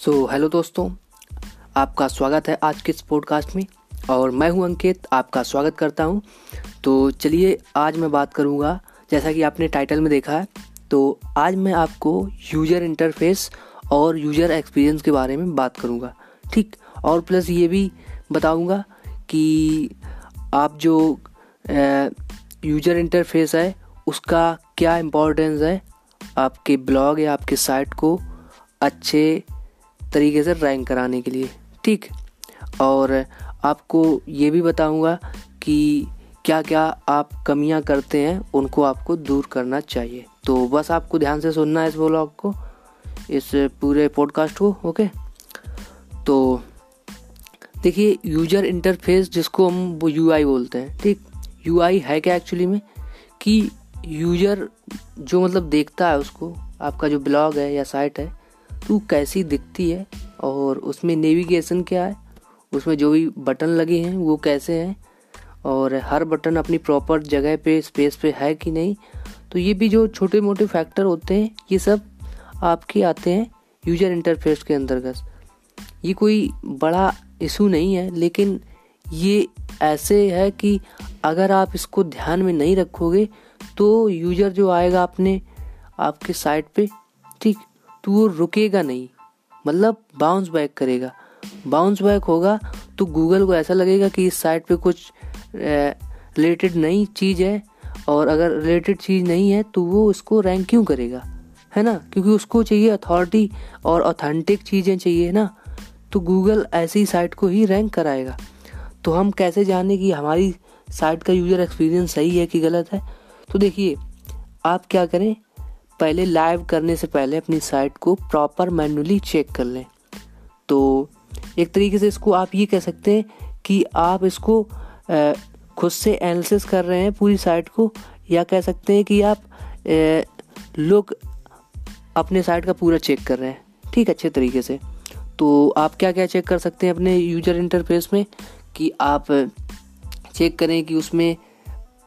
सो so, hello दोस्तों आपका स्वागत है आज के इस पॉडकास्ट में और मैं हूँ अंकित आपका स्वागत करता हूँ। तो चलिए आज मैं बात करूँगा जैसा कि आपने टाइटल में देखा है तो आज मैं आपको यूज़र इंटरफेस और यूज़र एक्सपीरियंस के बारे में बात करूँगा ठीक? और प्लस ये भी बताऊँगा कि आप जो यूज़र इंटरफेस है उसका क्या इम्पोर्टेंस है आपके ब्लॉग या आपके साइट को अच्छे तरीके से रैंक कराने के लिए, ठीक? और आपको ये भी बताऊँगा कि क्या क्या आप कमियाँ करते हैं, उनको आपको दूर करना चाहिए। तो बस आपको ध्यान से सुनना है इस ब्लॉग को, इस पूरे पॉडकास्ट को ओके तो देखिए यूज़र इंटरफेस जिसको हम वो यू बोलते हैं, ठीक? यूआई है क्या एक्चुअली में? कि यूज़र जो मतलब देखता है उसको, आपका जो ब्लॉग है या साइट है तो कैसी दिखती है और उसमें नेविगेशन क्या है? उसमें जो भी बटन लगे हैं, वो कैसे हैं? और हर बटन अपनी प्रॉपर जगह पे स्पेस पे है कि नहीं? तो ये भी जो छोटे मोटे फैक्टर होते हैं, ये सब आपके आते हैं यूज़र इंटरफेस के अंतर्गत। ये कोई बड़ा इशू नहीं है, लेकिन ये ऐसे है कि अगर आप इसको ध्यान में नहीं रखोगे तो यूज़र जो आएगा अपने, आपके साइट पे, ठीक? तो वो रुकेगा नहीं। मतलब बाउंस बैक करेगा। बाउंस बैक होगा तो गूगल को ऐसा लगेगा कि इस साइट पे कुछ रिलेटेड नई चीज़ है और अगर रिलेटेड चीज़ नहीं है तो वो इसको रैंक क्यों करेगा? है ना? क्योंकि उसको चाहिए अथॉरिटी और ऑथेंटिक चीज़ें चाहिए ना? तो गूगल ऐसी साइट को ही रैंक कराएगा। तो हम कैसे जाने कि हमारी साइट का यूज़र एक्सपीरियंस सही है कि गलत है? तो देखिए, आप क्या करें? पहले लाइव करने से पहले अपनी साइट को प्रॉपर मैनुअली चेक कर लें। तो एक तरीके से इसको आप ये कह सकते हैं कि आप इसको खुद से एनालिसिस कर रहे हैं पूरी साइट को, या कह सकते हैं कि आप लोग अपने साइट का पूरा चेक कर रहे हैं। ठीक, अच्छे तरीके से। तो आप क्या क्या चेक कर सकते हैं अपने यूज़र इंटरफेस में? कि आप चेक करें कि उसमें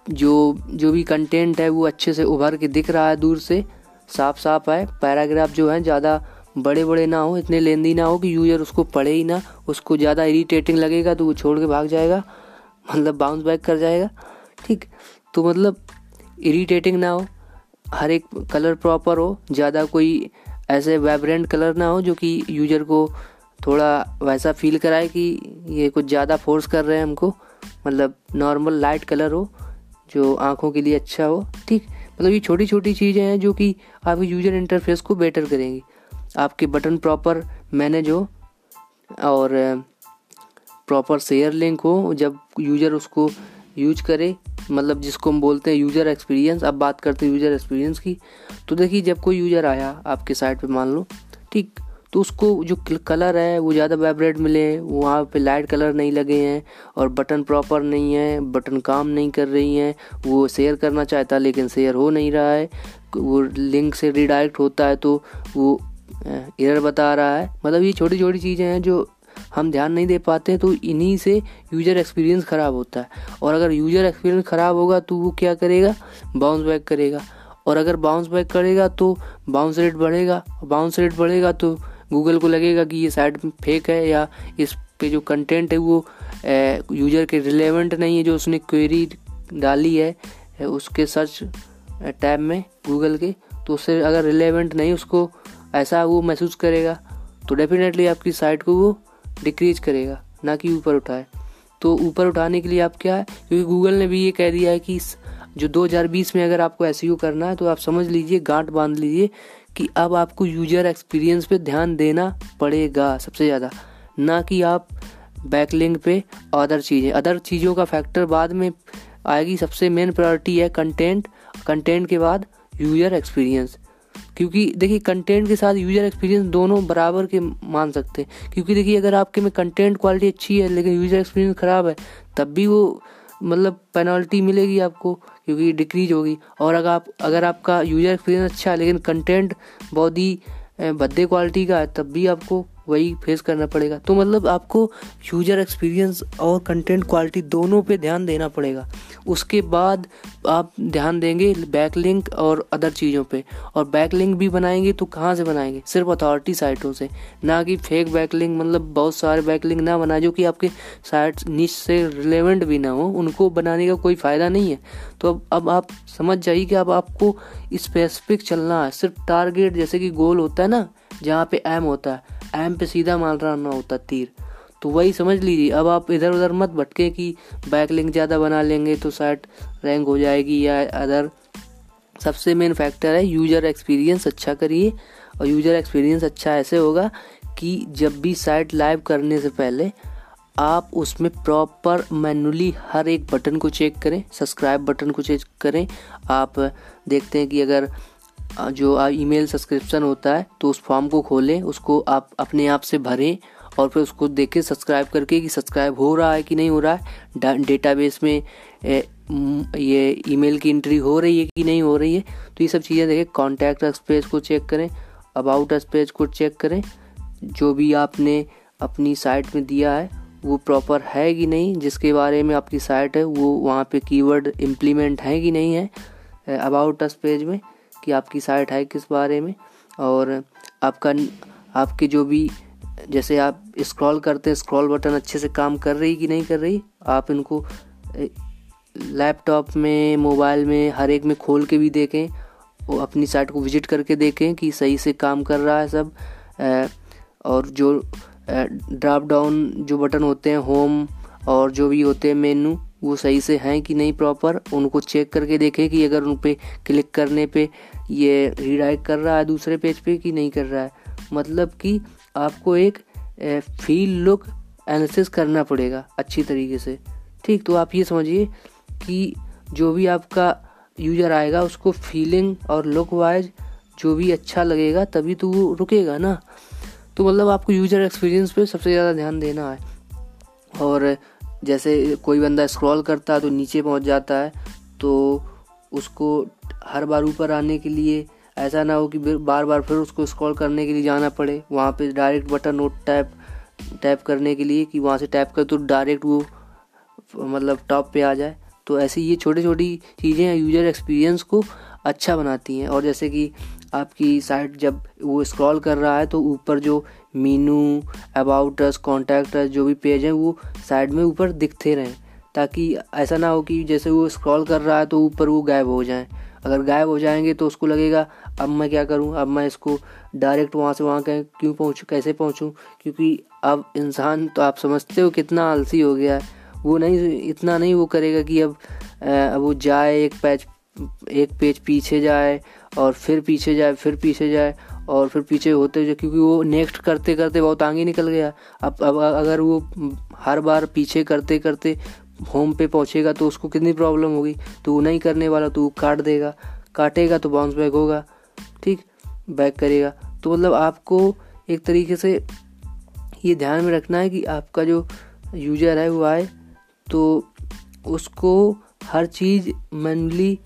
जो जो भी कंटेंट है वो अच्छे से उभर के दिख रहा है दूर से साफ़ साफ़ है पैराग्राफ जो है, ज़्यादा बड़े बड़े ना हो, इतने लेंदी ना हो कि यूज़र उसको पढ़े ही ना। उसको ज़्यादा इरीटेटिंग लगेगा तो वो छोड़ के भाग जाएगा। मतलब बाउंस बैक कर जाएगा। ठीक। तो मतलब इरीटेटिंग ना हो, हर एक कलर प्रॉपर हो, ज़्यादा कोई ऐसे वाइब्रेंट कलर ना हो जो कि यूज़र को थोड़ा वैसा फील कराए कि ये कुछ ज़्यादा फोर्स कर रहे हैं हमको। मतलब नॉर्मल लाइट कलर हो, जो आँखों के लिए अच्छा हो। ठीक। मतलब ये छोटी छोटी चीज़ें हैं जो कि आपके यूज़र इंटरफेस को बेटर करेंगी। आपके बटन प्रॉपर मैनेज हो और प्रॉपर शेयर लिंक हो, जब यूज़र उसको यूज़ करे मतलब जिसको हम बोलते हैं यूज़र एक्सपीरियंस अब बात करते हैं यूज़र एक्सपीरियंस की तो देखिए जब कोई यूज़र आया आपके साइट पे मान लो, ठीक तो उसको जो कलर है, वो ज़्यादा वाइब्रेट मिले, वहाँ पे लाइट कलर नहीं लगे हैं और बटन प्रॉपर नहीं है बटन काम नहीं कर रही हैं, वो शेयर करना चाहता लेकिन शेयर हो नहीं रहा है, वो लिंक से रिडायरेक्ट होता है तो वो एरर बता रहा है। मतलब ये छोटी छोटी चीज़ें हैं जो हम ध्यान नहीं दे पाते तो इन्हीं से यूज़र एक्सपीरियंस ख़राब होता है। और अगर यूज़र एक्सपीरियंस ख़राब होगा तो वो क्या करेगा? बाउंस बैक करेगा। और अगर बाउंस बैक करेगा तो बाउंस रेट बढ़ेगा बाउंस रेट बढ़ेगा तो गूगल को लगेगा कि ये साइट फेक है या इस पे जो कंटेंट है वो यूज़र के रिलेवेंट नहीं है, जो उसने क्वेरी डाली है उसके सर्च टैब में गूगल के तो उससे अगर रिलेवेंट नहीं उसको, ऐसा वो महसूस करेगा तो डेफिनेटली आपकी साइट को वो डिक्रीज करेगा, ना कि ऊपर उठाए। तो ऊपर उठाने के लिए आप क्या है, क्योंकि गूगल ने भी ये कह दिया है कि जो 2020 में अगर आपको ऐसे करना है तो आप समझ लीजिए, गांठ बाँध लीजिए कि अब आपको यूज़र एक्सपीरियंस पे ध्यान देना पड़ेगा सबसे ज़्यादा, ना कि आप बैकलिंग पे अदर चीज़ें। अदर चीज़ों का फैक्टर बाद में आएगी, सबसे मेन प्रायोरिटी है कंटेंट कंटेंट के बाद यूज़र एक्सपीरियंस क्योंकि देखिए कंटेंट के साथ यूज़र एक्सपीरियंस दोनों बराबर के मान सकते हैं। क्योंकि देखिए, अगर आपके में कंटेंट क्वालिटी अच्छी है, लेकिन यूज़र एक्सपीरियंस ख़राब है, तब भी वो मतलब पेनल्टी मिलेगी आपको, क्योंकि डिक्रीज होगी। और अगर आप, अगर आपका यूज़र एक्सपीरियंस अच्छा है, लेकिन कंटेंट बहुत ही भद्दे क्वालिटी का है, तब भी आपको वही फेस करना पड़ेगा। तो मतलब आपको यूज़र एक्सपीरियंस और कंटेंट क्वालिटी दोनों पे ध्यान देना पड़ेगा। उसके बाद आप ध्यान देंगे बैक लिंक और अदर चीज़ों पे। और बैक लिंक भी बनाएँगे तो कहाँ से बनाएँगे? सिर्फ़ अथॉरिटी साइटों से। ना कि फेक बैक लिंक मतलब बहुत सारे बैक लिंक ना बनाए जो कि आपके साइट नीच से रिलेवेंट भी ना हो। उनको बनाने का कोई फ़ायदा नहीं है। तो अब अब आप समझ जाइए कि अब आपको स्पेसिफिक चलना है। सिर्फ़ टारगेट जैसे कि गोल होता है ना, जहाँ पे एम होता है। एम पे सीधा मार रहा होता तीर। तो वही समझ लीजिए, अब आप इधर उधर मत भटके कि बैक लिंक ज़्यादा बना लेंगे तो साइट रैंक हो जाएगी या अदर। सबसे मेन फैक्टर है यूज़र एक्सपीरियंस अच्छा करिए और यूज़र एक्सपीरियंस अच्छा ऐसे होगा कि जब भी साइट लाइव करने से पहले आप उसमें प्रॉपर मैनुअली हर एक बटन को चेक करें सब्सक्राइब बटन को चेक करें। आप देखते हैं कि अगर जो ईमेल सब्सक्रिप्शन होता है तो उस फॉर्म को खोलें, उसको आप अपने आप से भरें और फिर उसको देखें सब्सक्राइब करके कि सब्सक्राइब हो रहा है कि नहीं हो रहा है। डेटाबेस में ये ईमेल की एंट्री हो रही है कि नहीं हो रही है तो ये सब चीज़ें देखें। कॉन्टैक्ट पेज को चेक करें अबाउट पेज को चेक करें। जो भी आपने अपनी साइट में दिया है, वो प्रॉपर है कि नहीं, जिसके बारे में आपकी साइट है, वो वहाँ पे कीवर्ड इम्प्लीमेंट है कि नहीं है अबाउट अस पेज में। कि आपकी साइट है किस बारे में और आपका आपके जो भी, जैसे आप स्क्रॉल करते हैं, स्क्रॉल बटन अच्छे से काम कर रही कि नहीं कर रही? आप इनको लैपटॉप में, मोबाइल में, हर एक में खोल के भी देखें, वो अपनी साइट को विज़िट करके देखें कि सही से काम कर रहा है सब। और जो ड्रॉप डाउन जो बटन होते हैं, होम और जो भी होते हैं मेनू, वो सही से हैं कि नहीं प्रॉपर, उनको चेक करके देखें कि अगर उन पर क्लिक करने पे ये रीडाइट कर रहा है दूसरे पेज पे कि नहीं कर रहा है? मतलब कि आपको एक फील लुक एनालिसिस करना पड़ेगा अच्छी तरीके से। ठीक तो आप ये समझिए कि जो भी आपका यूज़र आएगा, उसको फीलिंग और लुक वाइज जो भी अच्छा लगेगा, तभी तो वो रुकेगा ना। तो मतलब आपको यूज़र एक्सपीरियंस पे सबसे ज़्यादा ध्यान देना है। और जैसे कोई बंदा स्क्रॉल करता है तो नीचे पहुँच जाता है तो उसको हर बार ऊपर आने के लिए ऐसा ना हो कि बार बार फिर उसको स्क्रॉल करने के लिए जाना पड़े। वहाँ पे direct button note tap tap करने के लिए कि वहाँ से टैप कर तो डायरेक्ट वो मतलब टॉप पे आ जाए। तो ऐसी ये छोटी छोटी चीज़ें यूज़र एक्सपीरियंस को अच्छा बनाती हैं। और जैसे कि आपकी साइट जब वो स्क्रॉल कर रहा है तो ऊपर जो मीनू अबाउट अस कॉन्टैक्ट जो भी पेज हैं वो साइड में ऊपर दिखते रहें। ताकि ऐसा ना हो कि जैसे वो स्क्रॉल कर रहा है तो ऊपर वो गायब हो जाए। अगर गायब हो जाएँगे तो उसको लगेगा, अब मैं क्या करूँ? अब मैं इसको डायरेक्ट वहाँ से वहाँ क्यों पहुँचूँ, कैसे पहुँचूँ? क्योंकि अब इंसान तो आप समझते हो कितना आलसी हो गया है। वो नहीं, इतना नहीं वो करेगा कि अब वो जाए, एक पैच, एक पेज पीछे जाए और फिर पीछे जाए, फिर पीछे जाए और फिर पीछे होते जाए क्योंकि वो नेक्स्ट करते करते बहुत आगे निकल गया। अब अब अगर वो हर बार पीछे करते करते होम पे पहुंचेगा तो उसको कितनी प्रॉब्लम होगी? तो वो नहीं करने वाला तो वो काट देगा। काटेगा तो बाउंस बैक होगा। ठीक? बैक करेगा। तो मतलब आपको एक तरीके से ये ध्यान में रखना है कि आपका जो यूज़र है, वो आए तो उसको हर चीज़ मैनुअली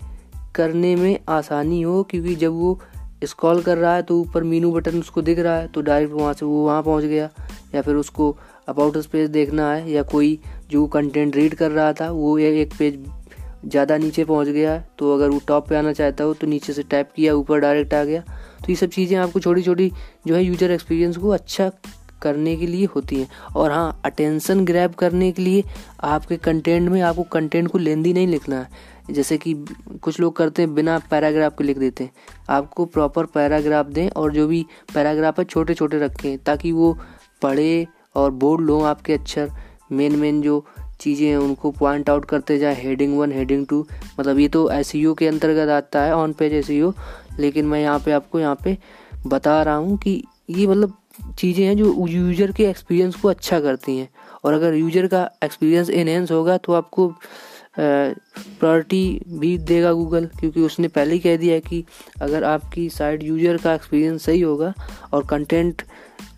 करने में आसानी हो, क्योंकि जब वो स्क्रॉल कर रहा है तो ऊपर मीनू बटन उसको दिख रहा है तो डायरेक्ट वहाँ से वो वहाँ पहुँच गया, या फिर उसको अबाउट स्पेस देखना है, या कोई जो कंटेंट रीड कर रहा था, वो एक पेज ज़्यादा नीचे पहुँच गया। तो अगर वो टॉप पे आना चाहता हो तो नीचे से टैप किया, ऊपर डायरेक्ट आ गया। तो ये सब चीज़ें आपको छोटी छोटी जो है यूज़र एक्सपीरियंस को अच्छा करने के लिए होती हैं। और हाँ अटेंशन ग्रैब करने के लिए आपके कंटेंट में आपको कंटेंट को लेंदी नहीं लिखना है। जैसे कि कुछ लोग करते हैं, बिना पैराग्राफ के लिख देते हैं। आपको प्रॉपर पैराग्राफ दें और जो भी पैराग्राफ है छोटे छोटे रखें, ताकि वो पढ़े और बोर्ड लो आपके अक्षर मेन मेन जो चीज़ें हैं, उनको पॉइंट आउट करते जाए हेडिंग वन हेडिंग टू मतलब ये तो एस e के अंतर्गत आता है ऑन पेज एस लेकिन मैं यहाँ पे आपको यहाँ पे बता रहा हूँ कि ये मतलब चीज़ें हैं जो यूज़र के एक्सपीरियंस को अच्छा करती हैं। और अगर यूज़र का एक्सपीरियंस इनहेंस होगा तो आपको प्रायोरिटी भी देगा गूगल क्योंकि उसने पहले ही कह दिया है कि अगर आपकी साइट यूज़र का एक्सपीरियंस सही होगा और कंटेंट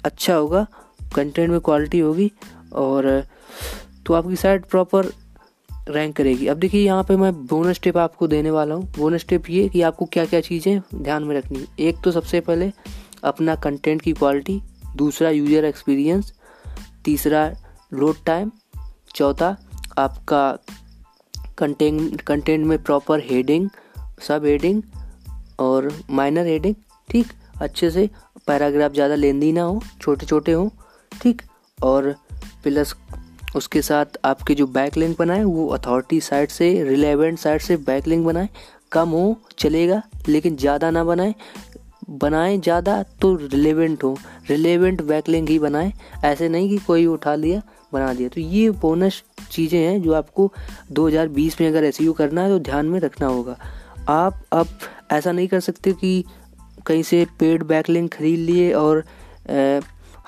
अच्छा होगा कंटेंट में क्वालिटी होगी और तो आपकी साइट प्रॉपर रैंक करेगी। अब देखिए, यहाँ पे मैं बोनस टिप आपको देने वाला हूँ। बोनस टिप ये कि आपको क्या क्या चीज़ें ध्यान में रखनी एक तो सबसे पहले अपना कंटेंट की क्वालिटी दूसरा यूज़र एक्सपीरियंस तीसरा लोड टाइम चौथा आपका कंटेंट कंटेंट में प्रॉपर हेडिंग सब हेडिंग और माइनर हेडिंग ठीक? अच्छे से पैराग्राफ ज़्यादा लेंदी ना हो छोटे छोटे हों, ठीक? और प्लस उसके साथ आपके जो बैक लिंक बनाए, वो अथॉरिटी साइड से रिलेवेंट साइड से बैक लिंक बनाए। कम हो, चलेगा, लेकिन ज़्यादा ना बनाए। बनाए ज़्यादा तो रिलेवेंट हो। रिलेवेंट बैकलिंग ही बनाए। ऐसे नहीं कि कोई उठा लिया, बना दिया। तो ये बोनस चीज़ें हैं जो आपको 2020 में अगर एस करना है तो ध्यान में रखना होगा। आप अब ऐसा नहीं कर सकते कि कहीं से पेड बैकलिंग खरीद लिए और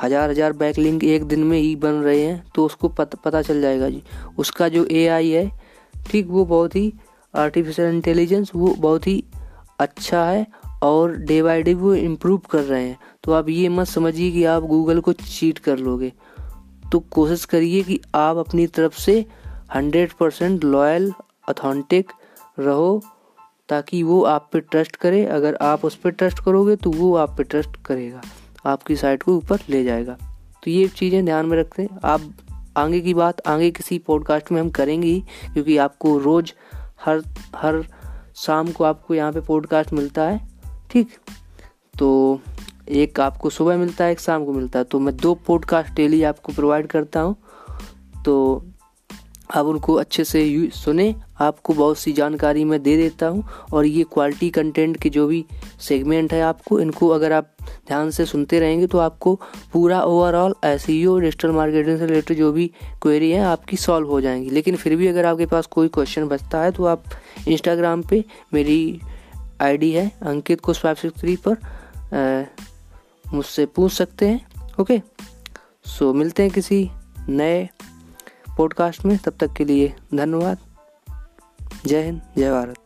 हज़ार हज़ार बैकलिंग एक दिन में ही बन रहे हैं तो उसको पत, पता चल जाएगा जी। उसका जो एआई है ठीक वो बहुत ही आर्टिफिशियल इंटेलिजेंस वो बहुत ही अच्छा है और डे बाई डे वो इम्प्रूव कर रहे हैं। तो आप ये मत समझिए कि आप गूगल को चीट कर लोगे। तो कोशिश करिए कि आप अपनी तरफ़ से हंड्रेड परसेंट लॉयल अथेंटिक रहो ताकि वो आप पे ट्रस्ट करे। अगर आप उस पर ट्रस्ट करोगे तो वो आप पे ट्रस्ट करेगा। आपकी साइट को ऊपर ले जाएगा। तो ये चीज़ें ध्यान में रखते हैं। आप आगे की बात, आगे किसी पॉडकास्ट में हम करेंगे ही, क्योंकि आपको रोज़ हर हर शाम को आपको यहाँ पे पॉडकास्ट मिलता है। ठीक? तो एक आपको सुबह मिलता है, एक शाम को मिलता है। तो मैं दो पॉडकास्ट डेली आपको प्रोवाइड करता हूँ। तो आप उनको अच्छे से सुने, आपको बहुत सी जानकारी मैं दे देता हूँ और ये क्वालिटी कंटेंट के जो भी सेगमेंट है आपको, इनको अगर आप ध्यान से सुनते रहेंगे तो आपको पूरा ओवरऑल एस डिजिटल मार्केटिंग से रिलेटेड जो भी क्वेरी है, आपकी सॉल्व हो जाएँगी। लेकिन फिर भी अगर आपके पास कोई क्वेश्चन बचता है तो आप इंस्टाग्राम पे मेरी आईडी है अंकित कुछ फाइव सिक्स थ्री पर मुझसे पूछ सकते हैं ओके सो मिलते हैं किसी नए पॉडकास्ट में। तब तक के लिए धन्यवाद। जय हिंद जय भारत।